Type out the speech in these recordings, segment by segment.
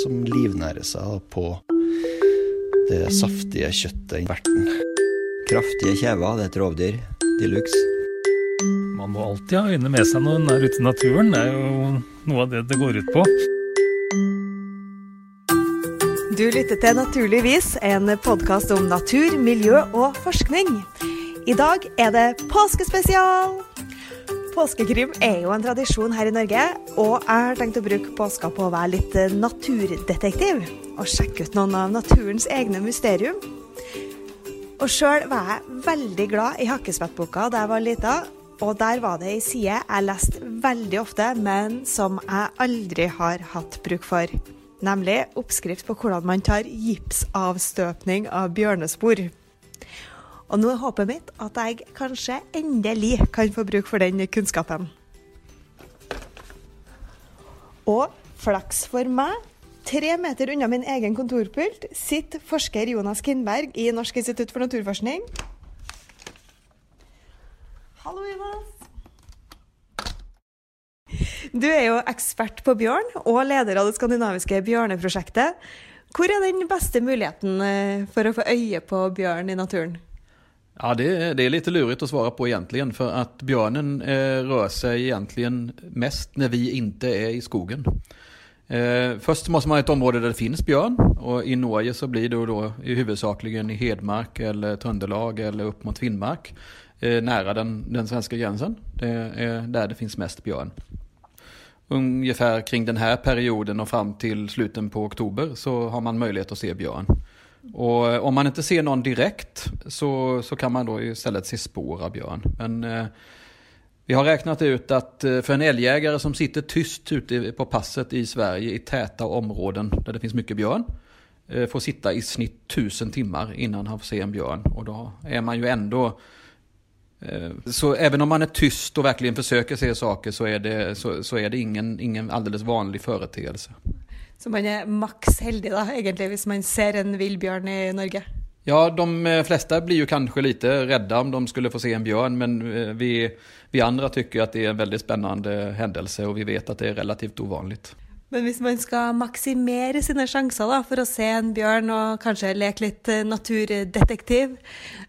som livnærer seg på det saftige kjøttet i verten. Kraftige kjever, det er et rovdyr de luxe. Man må alltid ha øynene med seg når man er ute i naturen. Det er jo noe av det det går ut på. Du lytter til Naturligvis, en podkast om natur, miljø og forskning. I dag er det påskespesial! Påskekrim er jo en tradisjon her i Norge, og jeg har tenkt å bruke påska på å være litt eh, naturdetektiv. Og sjekke ut noen av naturens egne mysterium. Og sjøl var jeg veldig glad i Hakkespettboka da jeg var lita. Og der var det ei side jeg leste veldig ofte, men som jeg aldri har hatt bruk for. Nemlig oppskrift på hvordan man tar gipsavstøpning av bjørnespor. Og nå er håpet mitt at jeg kanskje endelig kan få bruk for den kunnskapen. Og flaks for meg, tre meter unna min egen kontorpult, sitter forsker Jonas Kindberg i Norsk institutt for naturforskning. Hallo, Jonas. Du er jo ekspert på bjørn og leder av det skandinaviske bjørneprosjektet. Hvor er den beste muligheten eh, for å få øye på bjørn i naturen? Ja, det, det, är lite lurigt att svara på egentligen för att björnen eh, rör sig egentligen mest när vi inte är i skogen. Eh, först måste man ha ett område där det finns björn och i Norge så blir det då i huvudsakligen i Hedmark eller Trøndelag eller upp mot Finnmark eh, nära den, den svenska gränsen. Det är där det finns mest björn. Ungefär kring den här perioden och fram till slutet på oktober så har man möjlighet att se björn. Och eh, om man inte ser någon direkt så, så kan man då istället se spår av björn. Men eh, vi har räknat ut att for för en älgjägare som sitter tyst ute på passet i Sverige i täta områden där det finns mycket björn eh, får sitta i snitt tusen timmar innan han får se en björn. Och då är man ju ändå eh, så även om man är tyst och verkligen försöker se saker så är det, så, så är det ingen, ingen alldeles vanlig företeelse. Så man er maks heldig, da, egentlig, hvis man ser en villbjørn i Norge? Ja, de fleste flesta blir ju kanske lite rädda om de skulle få se en björn, men eh, vi, vi andra tycker att det är en väldigt spännande händelse och vi vet att det är relativt ovanligt. Men hvis man skal maksimere sine sjanser da, for å se en bjørn og kanskje leke litt eh, naturdetektiv,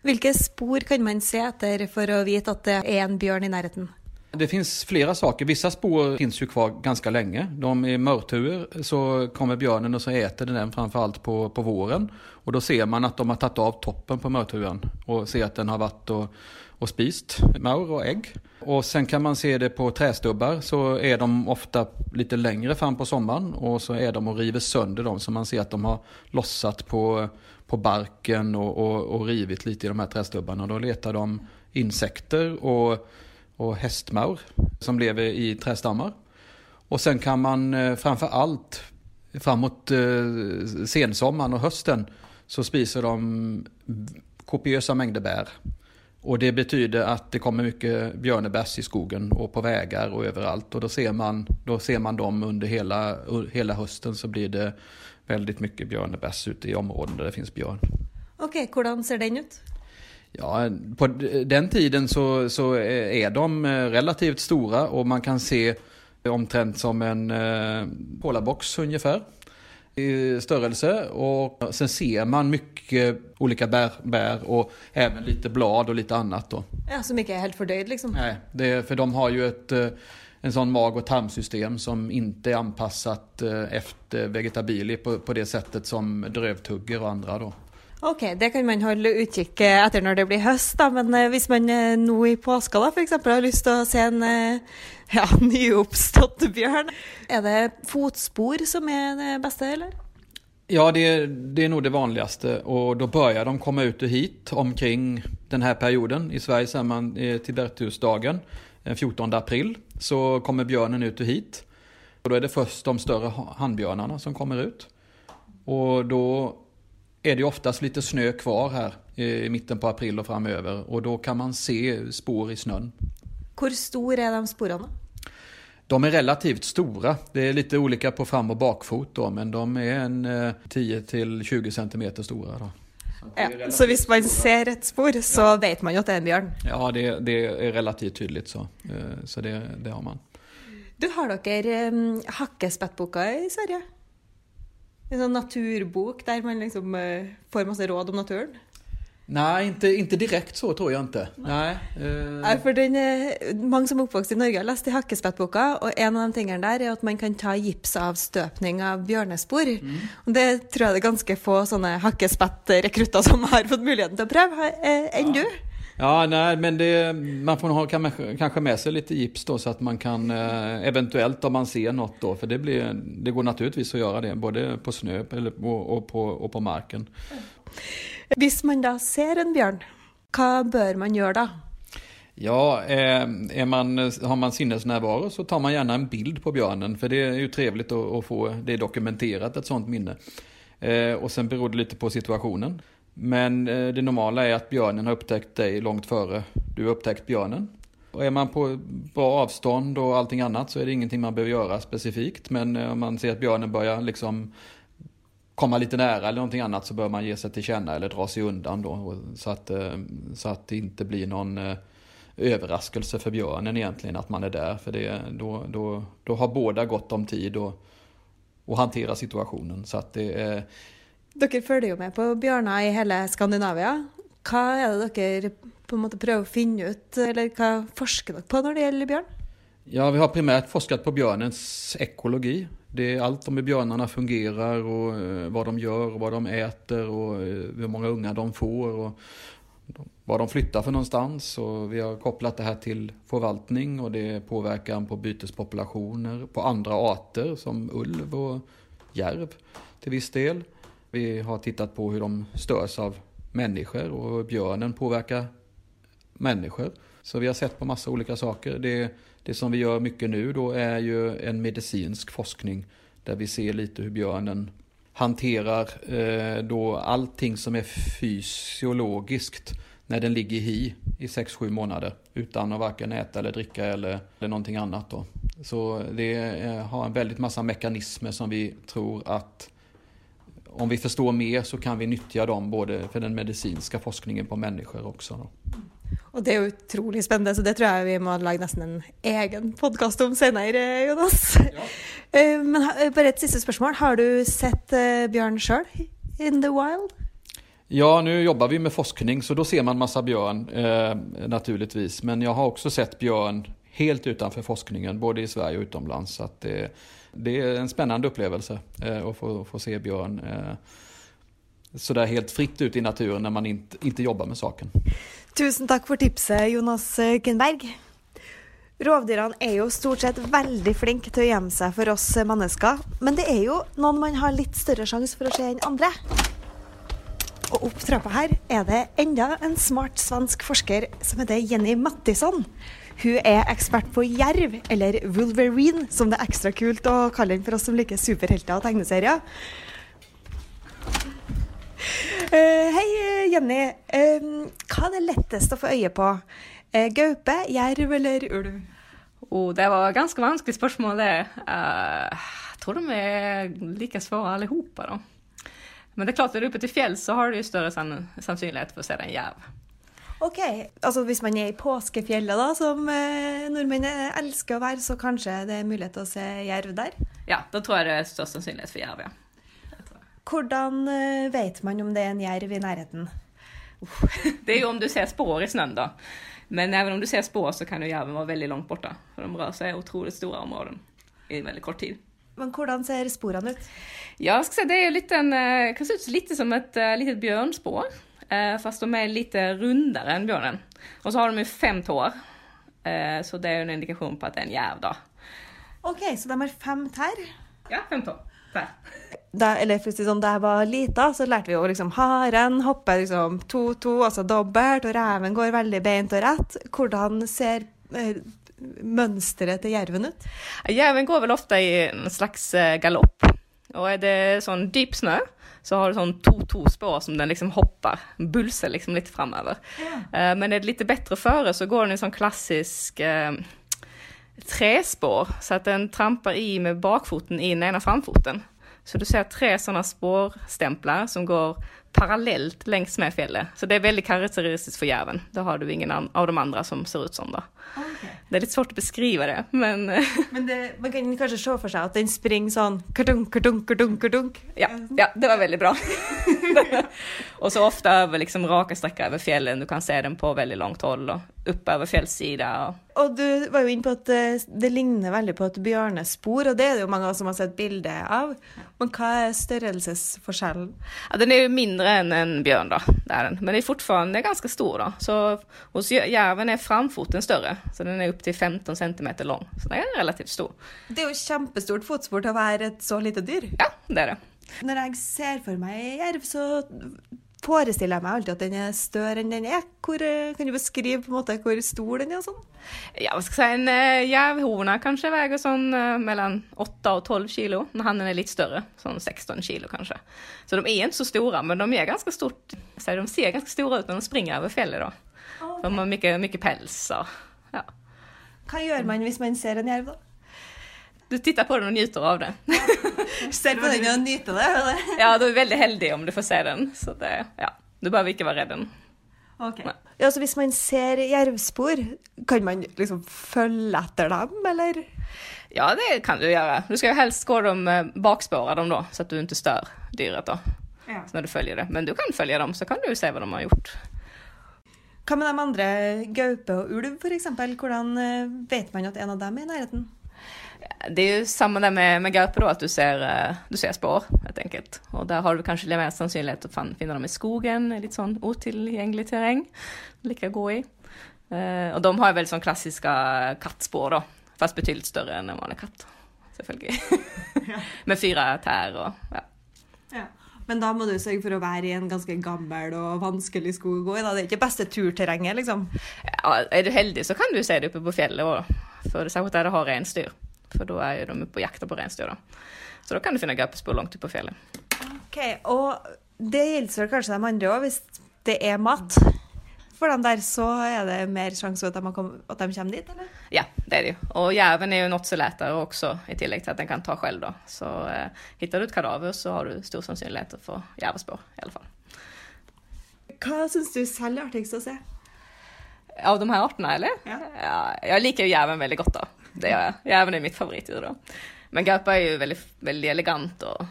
hvilke spor kan man se etter for å vite at det er en bjørn i nærheten? Det finns flera saker. Vissa spår finns ju kvar ganska länge. De I mörtuer så kommer björnen och så äter den framförallt på, på våren. Och då ser man att de har tagit av toppen på mörturen och ser att den har varit och, och spist maur och ägg. Och sen kan man se det på trästubbar så är de ofta lite längre fram på sommaren och så är de och river sönder dem så man ser att de har lossat på, på barken och, och, och rivit lite i de här trästubbarna. Då letar de insekter och och hästmaur som lever i trästammar. Och sen kan man framfor framför allt framåt eh, sensommaren och hösten så spiser de kopiösa mängder bär. Och det betyder att det kommer mycket björnebärs i skogen och på vägar och överallt. Och då ser man, ser man dem under hela, hela hösten så blir det väldigt mycket björnebärs ute i områden där det finns. Okej, okay, hur ser den ut? Ja, på den tiden så, så er de eh, relativt store og man kan se omtrent som en eh, polabox ungefär i størrelse. Og sen ser man mye olika bær, bær og även litt blad og litt annet. då. Ja, som ikke er helt fordøyd liksom? Nei, det, for de har jo et eh, en sånn mag og tarmsystem som ikke er anpasset efter vegetabilier på, på det settet som drøvtugger og andre. då. Ok, det kan man holde utkikk etter når det blir høst, da. Men eh, hvis man eh, nå i påska da, f.eks. har lyst til å se en eh, ja, nyoppstått bjørn, er det fotspor som er det beste, eller? Ja, det, det er nog det vanligste. Og da börjar de komme ut hit omkring denne perioden. I Sverige ser man eh, Tibertusdagen, 14 april, så kommer bjørnen ut hit. Og da er det først de større hannbjørnene som kommer ut. Og då är det oftast lite snö kvar här i mitten på april och framöver och då kan man se spår i snön. Hur stora är de spåren? De är relativt stora. Det är lite olika på fram och bakfot då, men de är en 10 20 cm stora. Då. Ja, så hvis man ser et spor, så ja. vet man jo at det er en bjørn? Ja, det, det er relativt tydelig, så. Eh, så det, det har man. Du, har dere um, hakkespettboka i Sverige? En sånn naturbok der man liksom eh, får masse råd om naturen? Nei, inte, inte direkt så tror jeg ikke. Nei. eh, Nei, for den, eh, mange som er oppvokst i Norge har lest i Hakkespettboka, og en av de tingene der er at man kan ta gipsavstøpning av bjørnespor. Og det tror jeg det er ganske få sånne hakkespettrekrutter som har fått muligheten til å prøve. enn ja. Du? Ja, nej, men det, man får ha kan, kanske med sig lite gips då så att man kan eh, eventuellt om man ser något då, för det, blir, det går naturligtvis att göra det både på snö eller på, och, på, och på marken. Hvis man da ser en bjørn, hva bør man gjøre da? Ja, eh, är man, har man sinnesnärvaro så tar man gärna en bild på björnen för det är ju trevligt att, att få det dokumenterat, ett sånt minne. Eh, och sen beror det lite på situationen. Men eh, det normala är att björnen har upptäckt dig långt före du har upptäckt björnen. Och är man på bra avstånd och allting annat så är det ingenting man behöver göra specifikt. Men eh, om man ser att björnen börjar liksom komma lite nära eller någonting annat så bör man ge sig till känna eller dra sig undan. Så eh, så att det inte blir någon overraskelse överraskelse för björnen egentligen att man det, då, då, då har båda gott om tid och, och hantera situationen. Så att det är Dere følger jo med på bjørner i hele Skandinavia. Hva er det dere på en måte prøver å finne ut, eller hva forsker dere på når det gjelder bjørn? Ja, vi har primært forsket på bjørnens ekologi. Det er alt om hur fungerer, och eh, de gjør, hva de äter og hvor mange unger de får og var de flytter for någonstans. Och vi har kopplat det här till förvaltning och det är påverkan på bytespopulationer, på andre arter som ulv og jerv til viss del. Vi har tittat på hur de störs av människor och hur björnen påverkar människor. Så vi har sett på massa olika saker. Det, det som vi gör mycket nu då är ju en medicinsk forskning där vi ser lite hur björnen hanterar eh, då allting som är fysiologiskt när den ligger i hi i 6-7 månader utan att varken äta eller dricka eller, eller någonting annat. Då. Så det eh, har en väldigt massa mekanismer som vi tror att om vi forstår mer så kan vi nyttja dem både for den medisinske forskningen på mennesker også. Da. Og det er jo utrolig spennende, så det tror jeg vi må lage nesten en egen podkast om senere, Jonas. Ja. Men ha- bare et siste spørsmål. Har du sett eh, bjørn sjøl in the wild? Ja, nå jobber vi med forskning så da ser man masse bjørn, eh, naturligvis. Men jeg har også sett bjørn helt utenfor forskningen, både i Sverige og utomlands. Så at det, det är en spännande upplevelse eh, att få, få se björn eh, sådär helt fritt ut i naturen när man inte jobbar med saken. Tusen takk for tipset, Jonas eh, Kinberg. Rovdyrene er jo stort sett veldig flinke til å gjemme seg for oss eh, mennesker, men det er jo noen man har litt større sjanse for å se enn andre. Og opp trappa her er det enda en smart svensk forsker som heter Jenny Mattisson. Hun er ekspert på jerv, eller Wolverine, som det er ekstra kult å kalle den for oss som liker superhelter og tegneserier. Uh, hei, eh, Jenny. Uh, hva er det lettest å få øye på? Uh, gaupe, jerv eller ulv? Oh, det var et ganske vanskelig spørsmål det. Jag tror de är lika alle allihopa då. Men det er klart, er du oppe til fjells, så har du større sannsynlighet for å se en järv. Ok, altså Hvis man er i påskefjellet, da, som eh, nordmenn elsker å være, så kanskje det er mulighet til å se jerv der? Ja, da tror jeg det er størst sannsynlighet for jerv, ja. Hvordan eh, vet man om det er en jerv i nærheten? Det er jo om du ser spår i snøen, da. Men even om du ser spår så kan jo jerven være veldig langt borte. For de rører seg utrolig store områden i veldig kort tid. Men hvordan ser sporene ut? Ja, ska det er jo litt en, kan se ut lite som et uh, litet björnspår. Eh, fast de är lite rundare än björnen. Och så har de ju fem tår. Eh, så det är ju en indikation på att det är en järv då. Ok, Så de har fem tær? Ja, fem tår. Där. Da, eller for å si sånn, da jeg var lita, så lærte vi jo liksom haren hopper liksom to-to, altså dobbelt, og reven går veldig beint og rett. Hvordan ser eh, mønsteret til jerven ut? Jerven går vel ofte i en slags eh, galopp. Og er det sånn dyp snö så har du sånn to-to-spår som den liksom hoppar, bulser liksom litt framover. Ja. Men är det litt bättre føre så går den i sånn klassisk eh, träspår så att den trampar i med bakfoten i den ena framfoten. Så du ser tre sånne spårstempler som går parallelt längs med fjellet. Så det er veldig karakteristisk for jerven. Da har du ingen av de andre som ser ut sånn, da. Det er litt svårt å beskrive det, men Men det, man kan kanskje se for seg at den springer sånn kartunk, kartunk, kartunk, kartunk. ja, ja, det var veldig bra. og så ofte over liksom rake strekker over fjellet. Du kan se dem på veldig langt hold og oppover fjellsida. Og... Og du var jo inne på at eh, det ligner veldig på et bjørnespor, og det er det jo mange som har sett bilde av. Men hva er størrelsesforskjellen? Ja, den er jo mindre enn en bjørn, da. Det er den. Men den er fortfarande ganske stor. da. Så hos jerven er framfoten større, så den er opptil 15 cm lang. Så den er relativt stor. Det er jo kjempestort fotspor til å være et så lite dyr. Ja, det er det. Når jeg ser for meg jerv, så forestiller jeg meg alltid at den er større enn den er. Hvor, eh, kan du beskrive på en måte hvor stor den er? sånn? Ja, hva skal si, en jervhorn jervhona kanskje veier sånn uh, mellom 8 og 12 kilo. Men han er litt større, sånn 16 kilo kanskje. Så de er ikke så store, men de er ganske stort. Så de ser ganske store ut når de springer over fjellet da. De har mye, mye pels og ja. Hva gjør man hvis man ser en jerv, da? Du tittar på den og njuter av det. Ser på den och nyter det? eller? Ja, du er veldig heldig om du får se den. Så det, ja. Du behøver ikke være redd den. Ja, så hvis man ser jervspor, kan man liksom følge etter dem, eller? Ja, det kan du gjøre. Du skal jo helst gå dem bakspore bakspåra dem da, så at du ikke stør dyret da. Ja. Så når du følger det. Men du kan følge dem, så kan du se hva de har gjort. Hva med de andre, gaupe og ulv f.eks.? Hvordan eh, vet man at en av dem er i nærheten? Det er jo samme det med, med da, at du ser, eh, du ser spår, helt enkelt. Og der har du kanskje litt mer sannsynlighet til å finne dem i skogen, litt sånn utilgjengelig terreng. Like å gå i. Eh, og de har jo veldig sånn klassiske kattspor, da. Fast betydelig større enn en vanlig katt. Selvfølgelig. med fire tær og ja. Men da må du sørge for å være i en ganske gammel og vanskelig skog å gå i. Da. Det er ikke beste turterrenget, liksom. ja. Er du heldig, så kan du se det oppe på fjellet òg. For det er særlig der det har reinsdyr. For da er de på jakta på reinsdyr. Så da kan du finne gaupespor langt ute på fjellet. Ok, Og det gjelder kanskje de andre òg, hvis det er mat. For dem der så er det mer sjanse for at de, at de kommer dit, eller? Ja, det er det jo. Og jerven er jo nåtselätare også, i tillegg til at den kan ta selv. da. Så eh, hittar du et kadaver, så har du stor sannsynlighet for jervespor, i alle fall. Hva syns du selv er artigst å se? Av de her artene, eller? Ja. jeg liker jo jerven veldig godt, da. Det gjør jeg. Jerven er mitt favorittdyr, da. Men gaupa er jo veldig, veldig elegant, og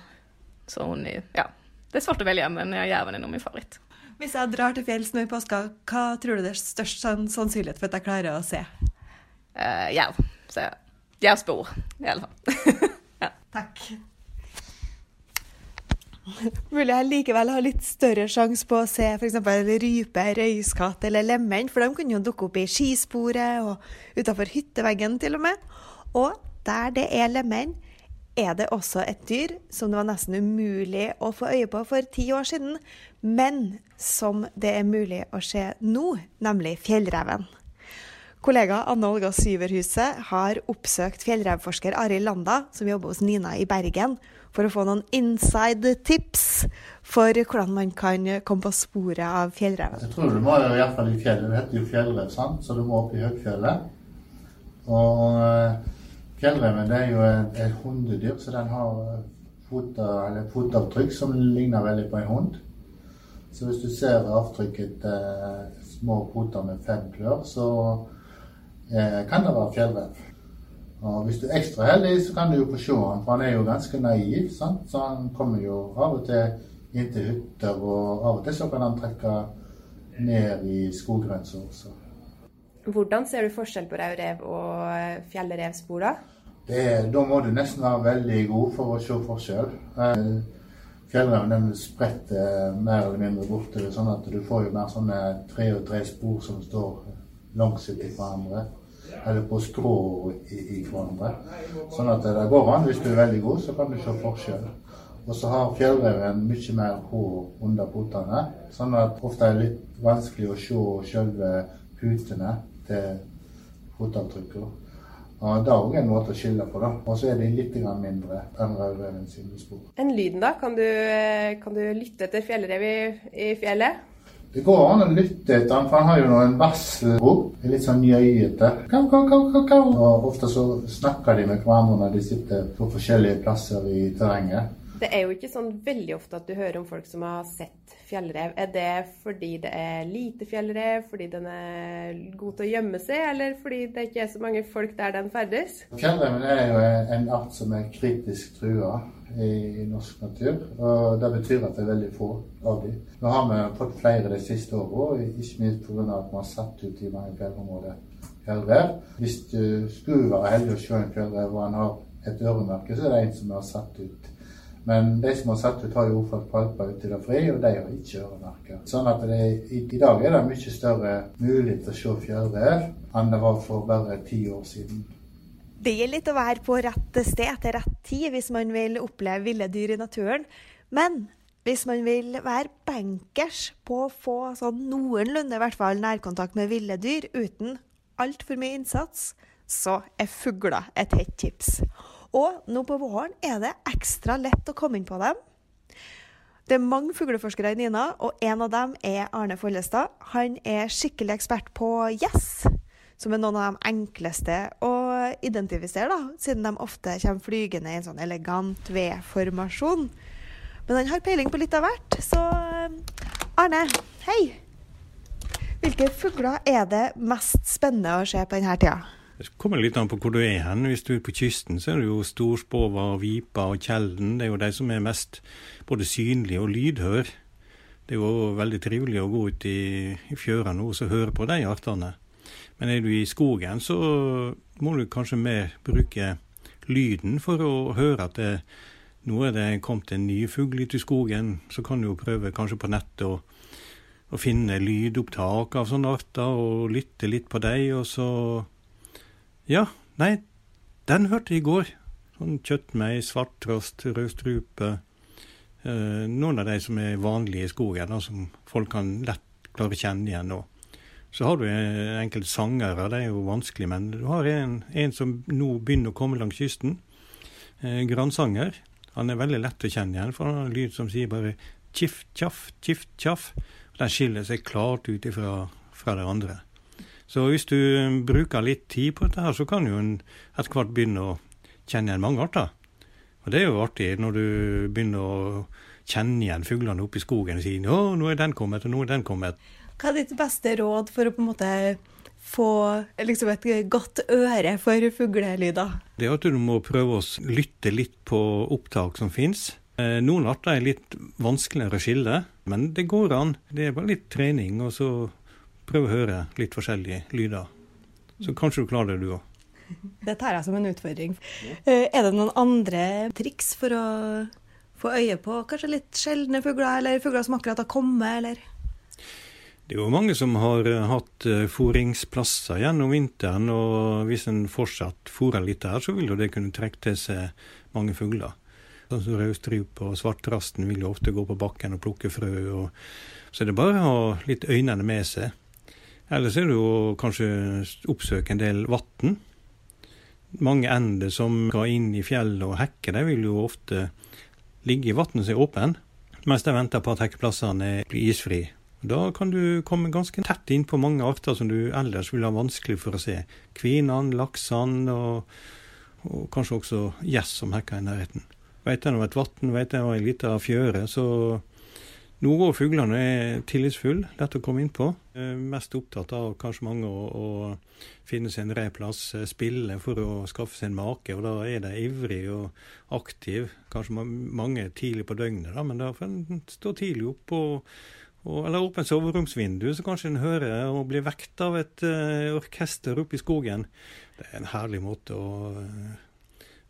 så hun er Ja. Det er svart å velge, men ja, jerven er nå min favoritt. Hvis jeg drar til fjells nå i påska, hva tror du det er størst sann- sannsynlighet for at jeg klarer å se? Uh, jerv. Så jervspor, i alle fall. Takk. Mulig jeg likevel har litt større sjanse på å se f.eks. rype, røyskatt eller lemen, for de kunne jo dukke opp i skisporet og utafor hytteveggen til og med. Og der det er lemen, er det også et dyr som det var nesten umulig å få øye på for ti år siden, men som det er mulig å se nå, nemlig fjellreven. Kollega Anne Olga Syverhuset har oppsøkt fjellrevforsker Arild Landa, som jobber hos Nina i Bergen, for å få noen inside tips for hvordan man kan komme på sporet av fjellreven. Jeg tror du må i hvert fall i fjellet. Det heter jo fjellrev, sant? så du må opp i høgfjellet. Og eh, fjellreven er jo et, hundedyr, så den har eh, eller fotavtrykk som ligner veldig på en hund. Så hvis du ser avtrykket eh, små poter med fem klør, så eh, kan det være fjellrev. Og hvis du er ekstra heldig, så kan du jo få se han, for han er jo ganske naiv. sant? Så han kommer jo av og til inn til hytter, og av og til så kan han trekke ned i skoggrensa også. Hvordan ser du forskjell på rødrev og fjellrevspor, da? Det, da må du nesten være veldig god for å se forskjell. Eh, Fjellreven spretter mer eller mindre bortover, sånn at du får jo mer sånne tre og tre spor som står langsiktig hverandre. Eller på skrå i, i hverandre. Sånn at det går an. Hvis du er veldig god, så kan du se forskjell. Og så har fjellreven mye mer hår under potene, sånn at ofte er det litt vanskelig å se selve putene til fotavtrykkene. Det er også en måte å skille på, da. Og så er de litt mindre enn rødreven sine spor. En lyden, da? Kan du, kan du lytte etter fjellrev i, i fjellet? Det går an å lytte etter han, for han har jo nå en varselrop. Litt sånn njøyete. Kau, kau, kau, kau, kau. Og ofte så snakker de med hverandre når de sitter på forskjellige plasser i terrenget. Det er jo ikke sånn veldig ofte at du hører om folk som har sett fjellrev. Er det fordi det er lite fjellrev, fordi den er god til å gjemme seg, eller fordi det ikke er så mange folk der den ferdes? Fjellreven er jo en art som er kritisk trua i norsk natur. og Det betyr at det er veldig få av dem. Nå har vi fått flere de siste åra, ikke minst pga. at vi har satt ut i mange fjellområder fjellrev. Hvis du skulle være heldig å se en fjellrev og han har et øremerke, så er det en som vi har satt ut. Men de som har satt ut, har jo fått valper ut til det fri, og de har ikke øremerker. Sånn at det, i, i, dag er det mye større mulighet til å se fjellrev enn det var for bare ti år siden. Det gjelder litt å være på rett sted til rett tid hvis man vil oppleve ville dyr i naturen. Men hvis man vil være bankers på å få sånn noenlunde i hvert fall nærkontakt med ville dyr uten altfor mye innsats, så er fugler et hett tips. Og nå på våren er det ekstra lett å komme inn på dem. Det er mange fugleforskere i Nina, og en av dem er Arne Follestad. Han er skikkelig ekspert på gjess, som er noen av de enkleste å identifisere, da, siden de ofte kommer flygende i en sånn elegant V-formasjon. Men han har peiling på litt av hvert, så Arne, hei! Hvilke fugler er det mest spennende å se på denne tida? Det kommer litt an på hvor du er hen. Hvis du er på kysten, så er det jo storspova, vipa og kjelden. Det er jo de som er mest både synlige og lydhør. Det er jo veldig trivelig å gå ut i, i fjørene og høre på de artene. Men er du i skogen, så må du kanskje mer bruke lyden for å høre at det, nå er det kommet en ny fugl ut i skogen. Så kan du jo prøve kanskje på nettet å finne lydopptak av sånne arter og lytte litt på dem. Og så ja, nei, den hørte jeg i går. Sånn kjøttmeis, svarttrost, rødstrupe. Eh, noen av de som er vanlige i skogen, da, som folk kan lett klare å kjenne igjen nå. Så har du enkelte sangere, det er jo vanskelig, men du har en, en som nå begynner å komme langs kysten. Eh, gransanger. Han er veldig lett å kjenne igjen, for han har en lyd som sier bare tjiff, tjaff, tjiff, tjaff. Den skiller seg klart ut ifra fra det andre. Så hvis du bruker litt tid på dette, her, så kan du etter hvert begynne å kjenne igjen mange arter. Og det er jo artig når du begynner å kjenne igjen fuglene oppe i skogen og sier 'Å, nå er den kommet, og nå er den kommet'. Hva er ditt beste råd for å på en måte få liksom et godt øre for fuglelyder? Det er at du må prøve å lytte litt på opptak som fins. Eh, noen arter er litt vanskeligere å skille, men det går an. Det er bare litt trening, og så prøv å høre litt forskjellige lyder. Så kanskje du klarer det, du òg. Det tar jeg som en utfordring. Eh, er det noen andre triks for å få øye på kanskje litt sjeldne fugler, eller fugler som akkurat har kommet, eller? Det er jo mange som har eh, hatt foringsplasser gjennom vinteren, og hvis en fortsatt fôrer litt der, så vil jo det kunne trekke til seg mange fugler. Sånn som rødstrupe og svartrasten vil jo ofte gå på bakken og plukke frø. Og... så er det bare å ha litt øynene med seg. Ellers er det jo kanskje oppsøke en del vann. Mange ender som skal inn i fjellet og hekke, de vil jo ofte ligge i vannet som er åpent, mens de venter på at hekkeplassene blir isfri. Da kan du komme ganske tett inn på mange arter som du ellers ville ha vanskelig for å se. Kvinene, laksene og, og, kanskje også gjess som hekker i nærheten. Vet en om et vann, vet om ei lita fjøre, så nå går fuglene er tillitsfulle, lett å komme inn på. Mest opptatt av kanskje mange å, å finne seg en replass, eh, spille for å skaffe seg en make. Og da er de ivrig og aktiv. Kanskje mange tidlig på døgnet, da, men da får en stå tidlig opp og, og eller åpne soveromsvindu, så kanskje en hører og blir vekt av et uh, orkester oppe i skogen. Det er en herlig måte å,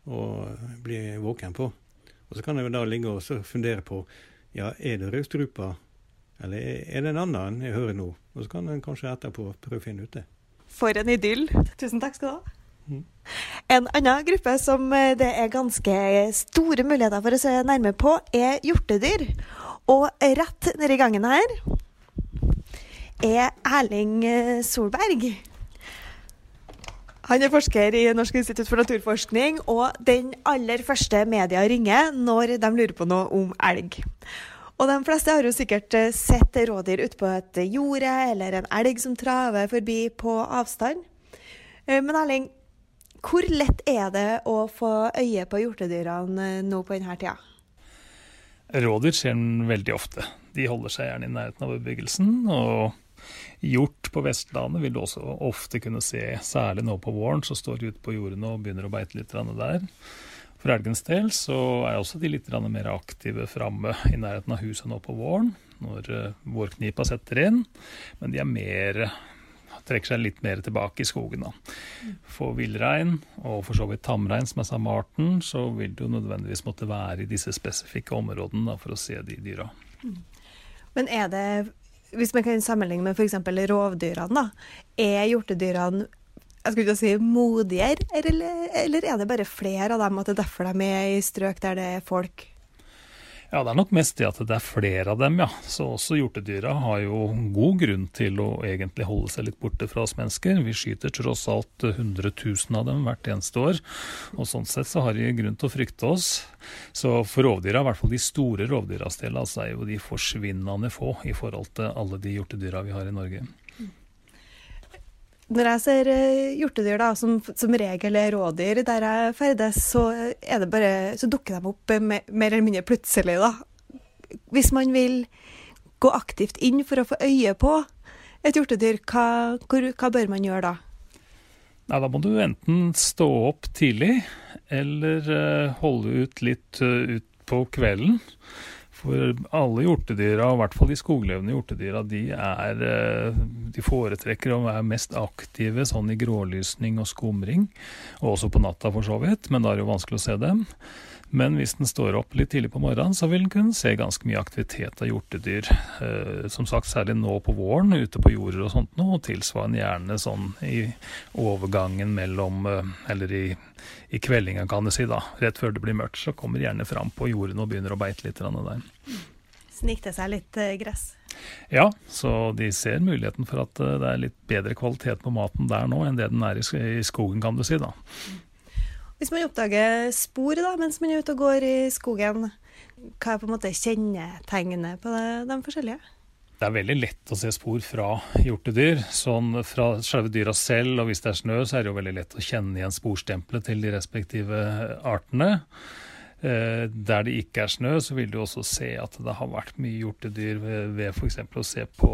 å bli våken på. Og så kan en da ligge og fundere på ja, er det rødstrupa, eller er det en annen jeg hører nå? Og så kan en kanskje etterpå prøve å finne ut det. For en idyll. Tusen takk skal du ha. Mm. En annen gruppe som eh, det er ganske store muligheter for å se nærme på, er hjortedyr. Og rett nedi gangen her er Erling eh, Solberg. Han er forsker i Norsk institutt for naturforskning, og den aller første media ringer når de lurer på noe om elg. Og de fleste har jo sikkert eh, sett rådyr ute på et jorde, eller en elg som traver forbi på avstand. Eh, men Erling, hvor lett er det å få øye på hjortedyrene eh, nå på denne tida? Rådyr den veldig ofte. De holder seg gjerne i nærheten av bebyggelsen. og Hjort på Vestlandet vil du også ofte kunne se, særlig nå på våren, så står de ute på jordene og begynner å beite litt der. For elgens del så er også de litt mer aktive framme i nærheten av huset nå på våren, når eh, vårknipa setter inn. Men de er mer trekker seg litt mer tilbake i skogen. da. For villrein, og for så vidt tamrein, som er samme arten, så vil du nødvendigvis måtte være i disse spesifikke områdene da, for å se de dyra. Men er det, hvis man kan sammenligne med f.eks. rovdyrene, da, er hjortedyrene jeg skulle ikke si modigere, eller, eller er det bare flere av dem, at det er derfor de er i strøk der det er folk? Ja, det er nok mest det at det er flere av dem, ja. Så også hjortedyra har jo god grunn til å egentlig holde seg litt borte fra oss mennesker. Vi skyter tross alt 100 000 av dem hvert eneste år, og sånn sett så har de grunn til å frykte oss. Så for rovdyra, i hvert fall de store rovdyras del, altså er jo de forsvinnende få i forhold til alle de hjortedyra vi har i Norge. Når jeg ser eh, hjortedyr, da, som, som regel er rådyr der jeg ferdes, så, bare, så dukker de opp mer, mer eller mindre plutselig. da. Hvis man vil gå aktivt inn for å få øye på et hjortedyr, hva, hvor, hva bør man gjøre da? Nei, Da må du enten stå opp tidlig, eller uh, holde ut litt uh, ut på kvelden. For alle hjortedyra, i hvert fall de skoglevende hjortedyra, de, er, eh, de foretrekker å være mest aktive sånn i grålysning og skumring. Og også på natta, for så vidt, men da er det jo vanskelig å se dem. Men hvis den står opp litt tidlig på morgenen, så vil den kunne se ganske mye aktivitet av hjortedyr. Eh, som sagt, særlig nå på våren, ute på jorder og sånt nå, og tilsvarende gjerne sånn i overgangen mellom eh, Eller i, i kveldinga, kan du si, da. Rett før det blir mørkt, så kommer de gjerne fram på jordene og begynner å beite litt der. Snik det seg litt eh, gress? Ja, så de ser muligheten for at det er litt bedre kvalitet på maten der nå enn det den er i skogen, kan du si. da. Hvis man oppdager spor da, mens man er ute og går i skogen, hva er på en måte kjennetegnet på det, de forskjellige? Det er veldig lett å se spor fra hjortedyr. Sånn fra selve dyra selv, og hvis det er snø, så er det jo veldig lett å kjenne igjen sporstempelet til de respektive artene. Eh, der det ikke er snø, så vil du også se at det har vært mye hjortedyr ved, ved f.eks. å se på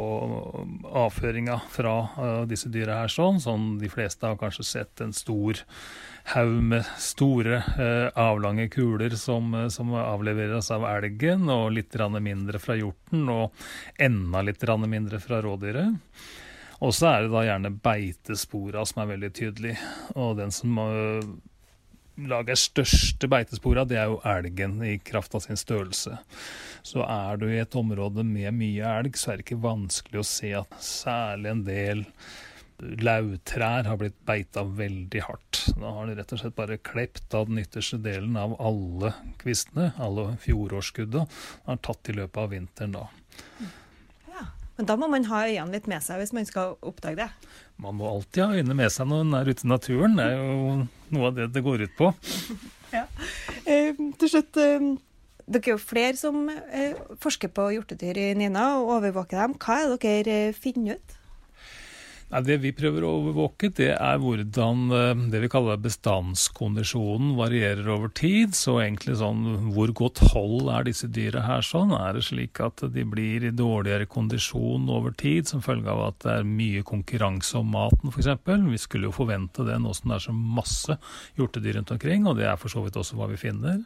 avføringa fra uh, disse dyra her. Sånn. sånn De fleste har kanskje sett en stor haug med store, uh, avlange kuler som, som, avleveres av elgen, og litt mindre fra hjorten, og enda litt mindre fra rådyret. Og så er det da gjerne beitespora som er veldig tydelig. Og den som lager største beitespora, det er jo elgen i kraft av sin størrelse. Så er du i et område med mye elg, så er det ikke vanskelig å se at særlig en del lauvtrær har blitt beita veldig hardt. Da har de rett og slett bare klept av den ytterste delen av alle kvistene, alle fjorårsskudda, har tatt i løpet av vinteren da. Men da må man ha øynene litt med seg hvis man skal oppdage det? Man må alltid ha øynene med seg når man er ute i naturen. Det er jo noe av det det går ut på. ja. Eh, til slutt, eh, dere er jo flere som eh, forsker på hjortedyr i Nina og overvåker dem. Hva er det dere eh, finner ut? Nei, det vi prøver å overvåke, det er hvordan eh, det vi kaller bestandskondisjonen varierer over tid. Så egentlig sånn hvor godt hold er disse dyra her sånn? Er det slik at de blir i dårligere kondisjon over tid som følge av at det er mye konkurranse om maten f.eks.? Vi skulle jo forvente det nå som det er så masse hjortedyr rundt omkring, og det er for så vidt også hva vi finner.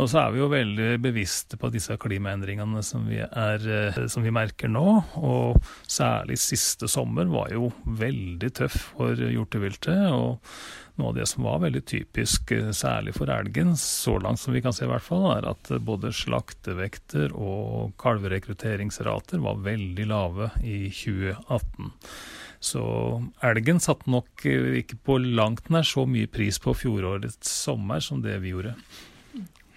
Og så er vi jo veldig bevisste på disse klimaendringene som vi, er, eh, som vi merker nå. Og særlig siste sommer var jo veldig tøff for hjorteviltet. og noe av det som var veldig typisk, eh, særlig for elgen, så langt som vi kan se i hvert fall, er at både slaktevekter og kalverekrutteringsrater var veldig lave i 2018. Så elgen satte nok eh, ikke på langt nær så mye pris på fjorårets sommer som det vi gjorde.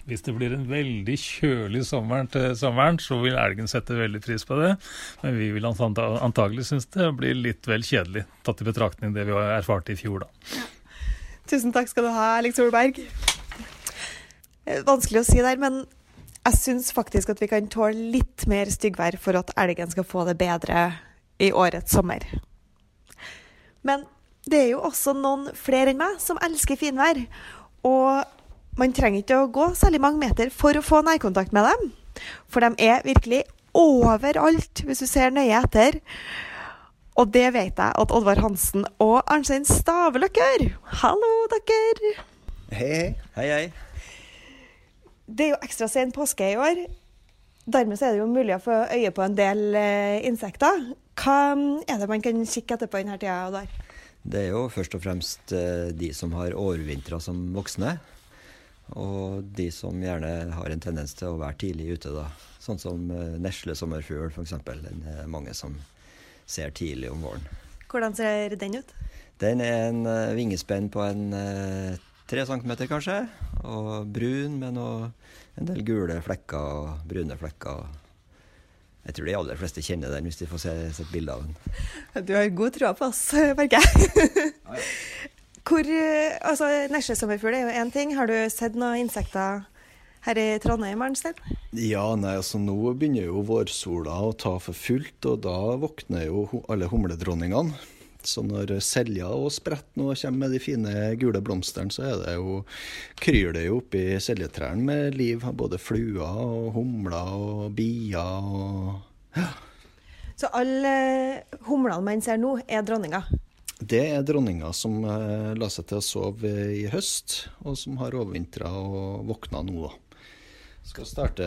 Hvis det blir en veldig kjølig sommer til sommeren, så vil elgen sette veldig pris på det. Men vi vil antagelig synes det blir litt vel kjedelig, tatt i betraktning det vi har erfart i fjor, da. Tusen takk skal du ha, Alex Solberg. Eh, vanskelig å si der, men jeg syns faktisk at vi kan tåle litt mer styggvær for at elgen skal få det bedre i årets sommer. Men det er jo også noen flere enn meg som elsker finvær. Og man trenger ikke å gå særlig mange meter for å få nærkontakt med dem. For de er virkelig overalt, hvis du ser nøye etter. Og det vet jeg at Oddvar Hansen og Arnstein Staveløk gjør. Hallo, dere. Hei, hei. Hei. Det er jo ekstra sen påske i år. Dermed er det jo mulig å få øye på en del eh, insekter. Hva er det man kan kikke etter på denne tida? Oddvar? Det er jo først og fremst eh, de som har overvintra som voksne. Og de som gjerne har en tendens til å være tidlig ute, da. Sånn som eh, neslesommerfugl, f.eks. Den er mange som ser tidlig om våren. Hvordan ser den ut? Den er en eh, vingespenn på en eh, tre centimeter, kanskje. Og brun med noe, en del gule flekker og brune flekker. Jeg tror de aller fleste kjenner den hvis de får se, se et bilde av den. Du har god tro på oss, merker jeg. Hvor, eh, altså, Nesjesommerfugl er jo én ting. Har du sett noen insekter her i Trondheim, Arnstein? Ja, nei, altså nå begynner jo vårsola å ta for fullt, og da våkner jo alle humledronningene. Så når selja og sprett nå kommer med de fine gule blomstene, så er det jo, kryr det jo oppi seljetrærne med liv. Både fluer og humler og bier og Så alle eh, humlene man ser nå, er dronninger. Det er dronninga som eh, la seg til å sove i høst, og som har overvintra og våkna nå, da. Skal starte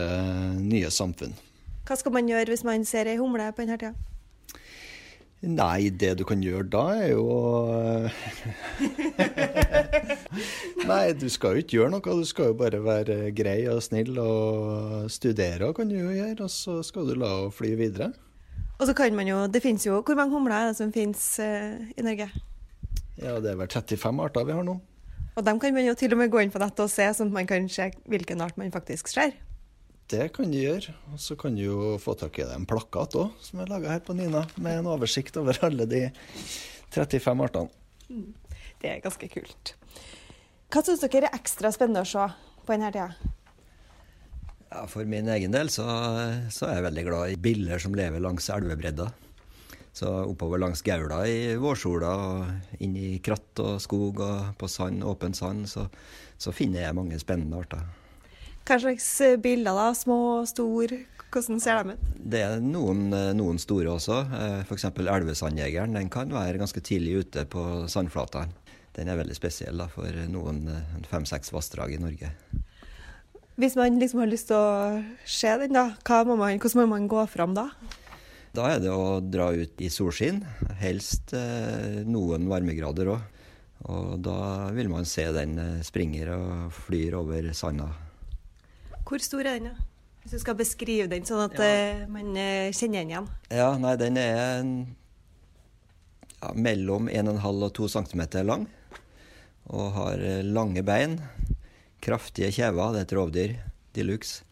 nye samfunn. Hva skal man gjøre hvis man ser ei humle på denne tida? Nei, det du kan gjøre da, er jo Nei, du skal jo ikke gjøre noe. Du skal jo bare være grei og snill og studere, kan du jo gjøre. Og så skal du la henne fly videre. Og så kan man jo, det finnes jo, Hvor mange humler er det som finnes eh, i Norge? Ja, det er vel 35 arter vi har nå. Og dem kan man jo til og med gå inn på nettet og se, sånn at man kan se hvilken art man faktisk ser. Det kan du gjøre. Og så kan du jo få tak i deg en plakat òg, som er laga her på Nina, med en oversikt over alle de 35 artene. Det er ganske kult. Hva syns dere er ekstra spennende å se på denne tida? Ja, for min egen del så, så er jeg veldig glad i biller som lever langs elvebredda. Så oppover langs Gaula i vårsola og inn i kratt og skog og på sand, åpen sand, så, så finner jeg mange spennende arter. Hva slags biller da? Små, store? Hvordan ser de ut? Det er noen, eh, noen store også. F.eks. elvesandjegeren. Den kan være ganske tidlig ute på sandflatene. Den er veldig spesiell da, for noen eh, fem-seks vassdrag i Norge. Hvis man liksom har lyst til å se den, da, må man, hvordan må man gå fram da? Da er det å dra ut i solskinn, helst eh, noen varmegrader òg. Og da vil man se den eh, springer og flyr over sanda. Hvor stor er den, da? Hvis du skal beskrive den sånn at eh, man eh, kjenner den igjen. Ja, nei, den er en, ja, mellom 1,5 og 2 cm lang. Og har lange bein. Kraftige kjever. Det er et rovdyr de luxe.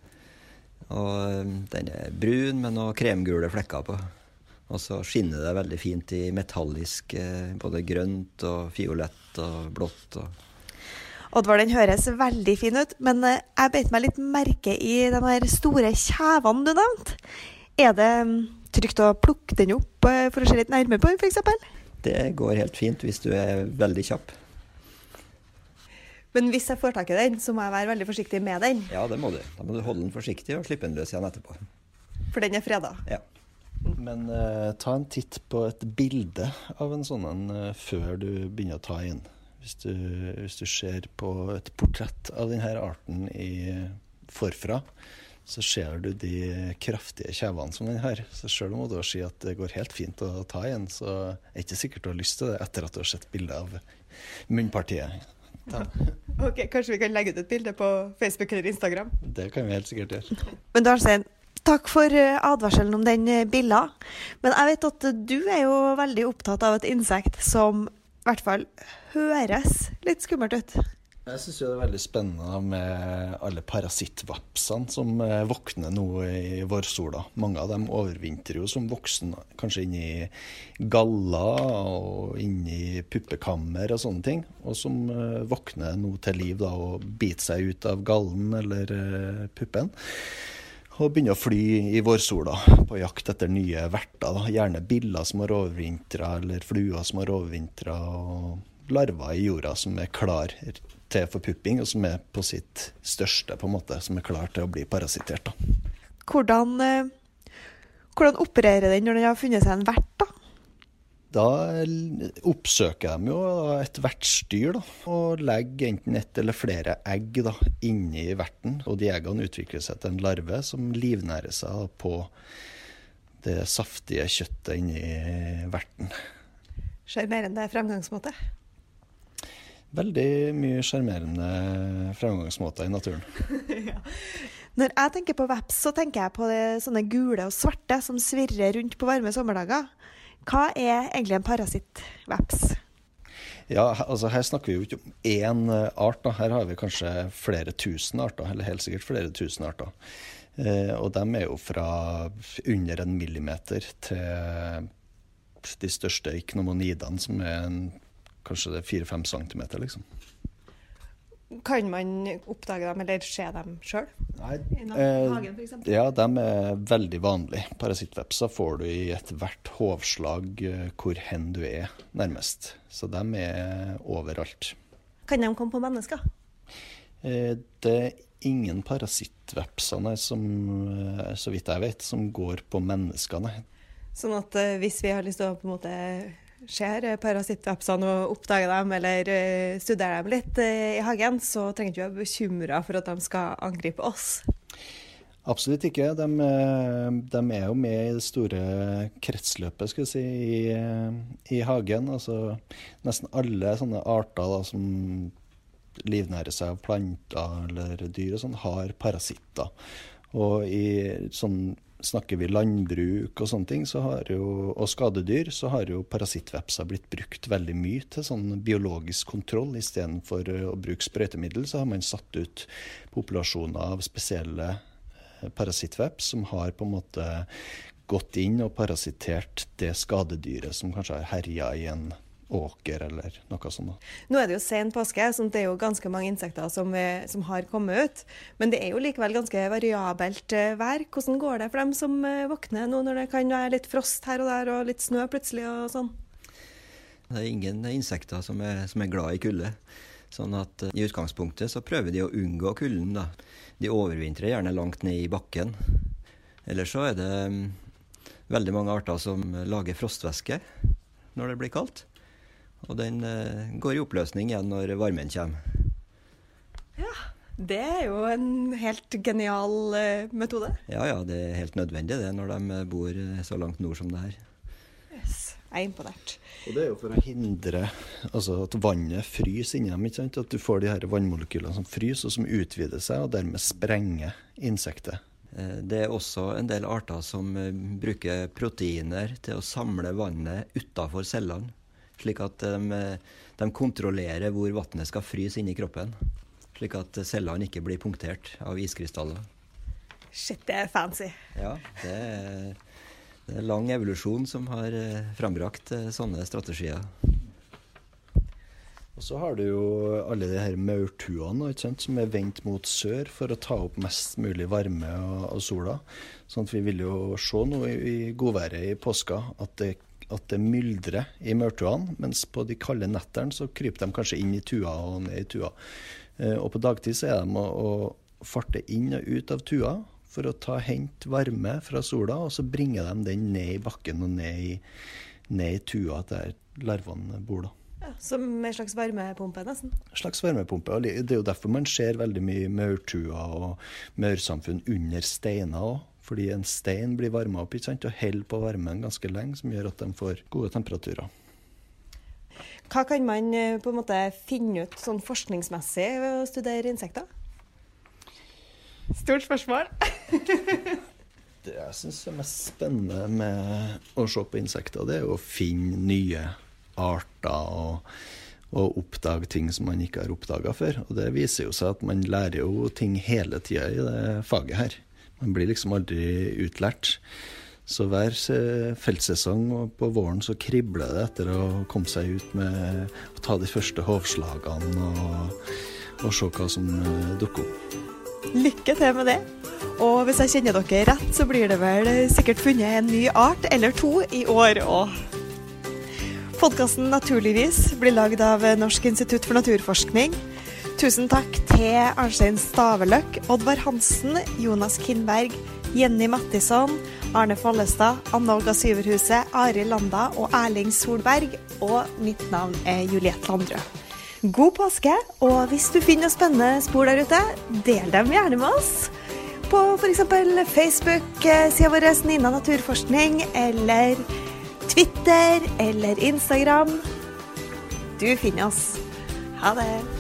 Og eh, den er brun med noen kremgule flekker på. Og så skinner det veldig fint i metallisk eh, både grønt og fiolett og blått. og Oddvar, den høres veldig fin ut, men eh, jeg beit meg litt merke i de her store kjevene du nevnte. Er det mm, trygt å plukke den opp eh, for å se litt nærmere på den, f.eks.? Det går helt fint hvis du er veldig kjapp. Men hvis jeg får tak i den, så må jeg være veldig forsiktig med den, Ja, det må du. Da må du holde den forsiktig og slippe den løs igjen etterpå. for den er freda. Ja. Men eh, ta en titt på et bilde av en sånn en eh, før du begynner å ta inn. Hvis du, hvis du ser på et portrett av denne arten i forfra, så ser du de kraftige kjevene som den har. Så selv om du sier at det går helt fint å ta i den, så er det ikke sikkert du har lyst til det etter at du har sett bilde av munnpartiet. Ta. Ok, Kanskje vi kan legge ut et bilde på Facebook eller Instagram? Det kan vi helt sikkert gjøre. Men Darstein, takk for eh, advarselen om den eh, billa. Men jeg vet at du er jo veldig opptatt av et insekt som i hvert fall høres litt skummelt ut. Jeg syns det er veldig spennende med alle parasittvapsene som eh, våkner nå i vårsola. Mange av dem overvintrer jo som voksen, kanskje inni galler og inni puppekammer og sånne ting. Og som eh, våkner nå til liv da, og biter seg ut av gallen eller eh, puppen. Og begynner å fly i vårsola på jakt etter nye verter. Da. Gjerne biller som har overvintra, eller fluer som har overvintra. Og larver i jorda som er klar til forpupping, og som er på sitt største, på en måte, som er klar til å bli parasittert. Da. hvordan, eh, hvordan opererer den når den har funnet seg en vert? da? Da oppsøker de jo et vertsdyr da, og legger enten ett eller flere egg da, inni verten. Og de eggene utvikler seg til en larve som livnærer seg på det saftige kjøttet inni verten. Sjarmerende fremgangsmåte. Veldig mye sjarmerende fremgangsmåter i naturen. ja. Når jeg tenker på veps, så tenker jeg på det, sånne gule og svarte som svirrer rundt på varme sommerdager. Hva er egentlig en parasittveps? Ja, altså Her snakker vi jo ikke om én eh, art. da. Her har vi kanskje flere tusen arter, eller helt sikkert flere tusen arter. Eh, og de er jo fra under en millimeter til de største iknomonidene, som er en, kanskje det er fire-fem centimeter, liksom. Kan man oppdage dem eller se dem sjøl? I eh, Ja, de er veldig vanlige. Parasittvepser får du i ethvert hovslag eh, hvor hen du er, nærmest. Så de er overalt. Kan de komme på mennesker? Eh, det er ingen parasittvepser, som, eh, så vidt jeg vet, som går på mennesker, nei. Sånn at uh, hvis vi har lyst til å på en måte ser parasittvepsene og oppdager dem eller uh, studerer dem litt uh, i hagen, så trenger du ikke være bekymra for at de skal angripe oss. Absolutt ikke. De, de, er jo med i det store kretsløpet skal si, i, i hagen. Altså, nesten alle sånne arter da, som livnærer seg av planter eller dyr, og sånn, har parasitter. Og i sånn snakker vi landbruk og sånne ting, så jo, og skadedyr, så har jo parasittvepser blitt brukt veldig mye til sånn biologisk kontroll. Istedenfor å bruke sprøytemiddel, så har man satt ut populasjoner av spesielle eh, parasittveps som har på en måte gått inn og parasittert det skadedyret som kanskje har herja i en åker eller noe sånt. Nå er det jo sen påske, så det er jo ganske mange insekter som, eh, som, har kommet ut. Men det er jo likevel ganske variabelt eh, vær. Hvordan går det for dem som eh, våkner nå når det kan være litt frost her og der og litt snø plutselig og sånn? Det er ingen insekter som er, som er glad i kulde. Sånn at i utgangspunktet så prøver de å unngå kulden, da. De overvintrer gjerne langt ned i bakken. Eller så er det mm, veldig mange arter som lager frostvæske når det blir kaldt. Og den eh, går i oppløsning igjen når varmen kommer. Ja, det er jo en helt genial eh, metode. Ja, ja, det er helt nødvendig det når de bor eh, så langt nord som det her. Yes, jeg er imponert. Og det er jo for å hindre altså at vannet fryser inni dem. ikke sant? At du får de her vannmolekylene som fryser og som utvider seg, og dermed sprenger insektet. Det er også en del arter som bruker proteiner til å samle vannet utafor cellene. Slik at de, de kontrollerer hvor vannet skal fryse inni kroppen. Slik at cellene ikke blir punktert av iskrystaller. Shit, det er fancy. Ja, det er, det er lang evolusjon som har eh, frambrakt eh, sånne strategier. Og så har du jo alle de her maurtuene som er vendt mot sør for å ta opp mest mulig varme av sola. Sånn at vi vil jo se nå i, i godværet i påska at det at det myldrer i maurtuene, mens på de kalde nettene så kryper de kanskje inn i tua og ned i tua. Eh, og på dagtid så er de å, å farte inn og ut av tua for å ta hente varme fra sola, og så bringer de den ned i bakken og ned i, ned i tua der larvene bor. da. Ja, som en slags varmepumpe, nesten? En slags varmepumpe. og Det er jo derfor man ser veldig mye maurtuer og maursamfunn under steiner òg. Fordi en stein blir varma opp ikke sant, og holder på varmen ganske lenge, som gjør at de får gode temperaturer. Hva kan man eh, på en måte finne ut sånn forskningsmessig ved å studere insekter? Stort spørsmål. det jeg syns er mest spennende med å se på insekter, det er å finne nye arter og, og oppdage ting som man ikke har oppdaga før. Og det viser jo seg at man lærer jo ting hele tida i det faget her. Man blir liksom aldri utlært. Så hver feltsesong og på våren så kribler det etter å komme seg ut med å ta de første hovslagene og, og se hva som eh, dukker opp. Lykke til med det. Og hvis jeg kjenner dere rett, så blir det vel sikkert funnet en ny art eller to i år òg. Podkasten Naturligvis blir lagd av Norsk institutt for naturforskning. Tusen takk til Arnstein Staveløk, Oddvar Hansen, Jonas Kindberg, Jenny Mattisson, Arne Follestad, Anne Olga Syverhuset, Arild Landa og Erling Solberg. Og mitt navn er Juliette Landrød. God påske, og hvis du finner spennende spor der ute, del dem gjerne med oss. På f.eks. Facebook-sida vår Nina Naturforskning, eller Twitter eller Instagram. Du finner oss. Ha det.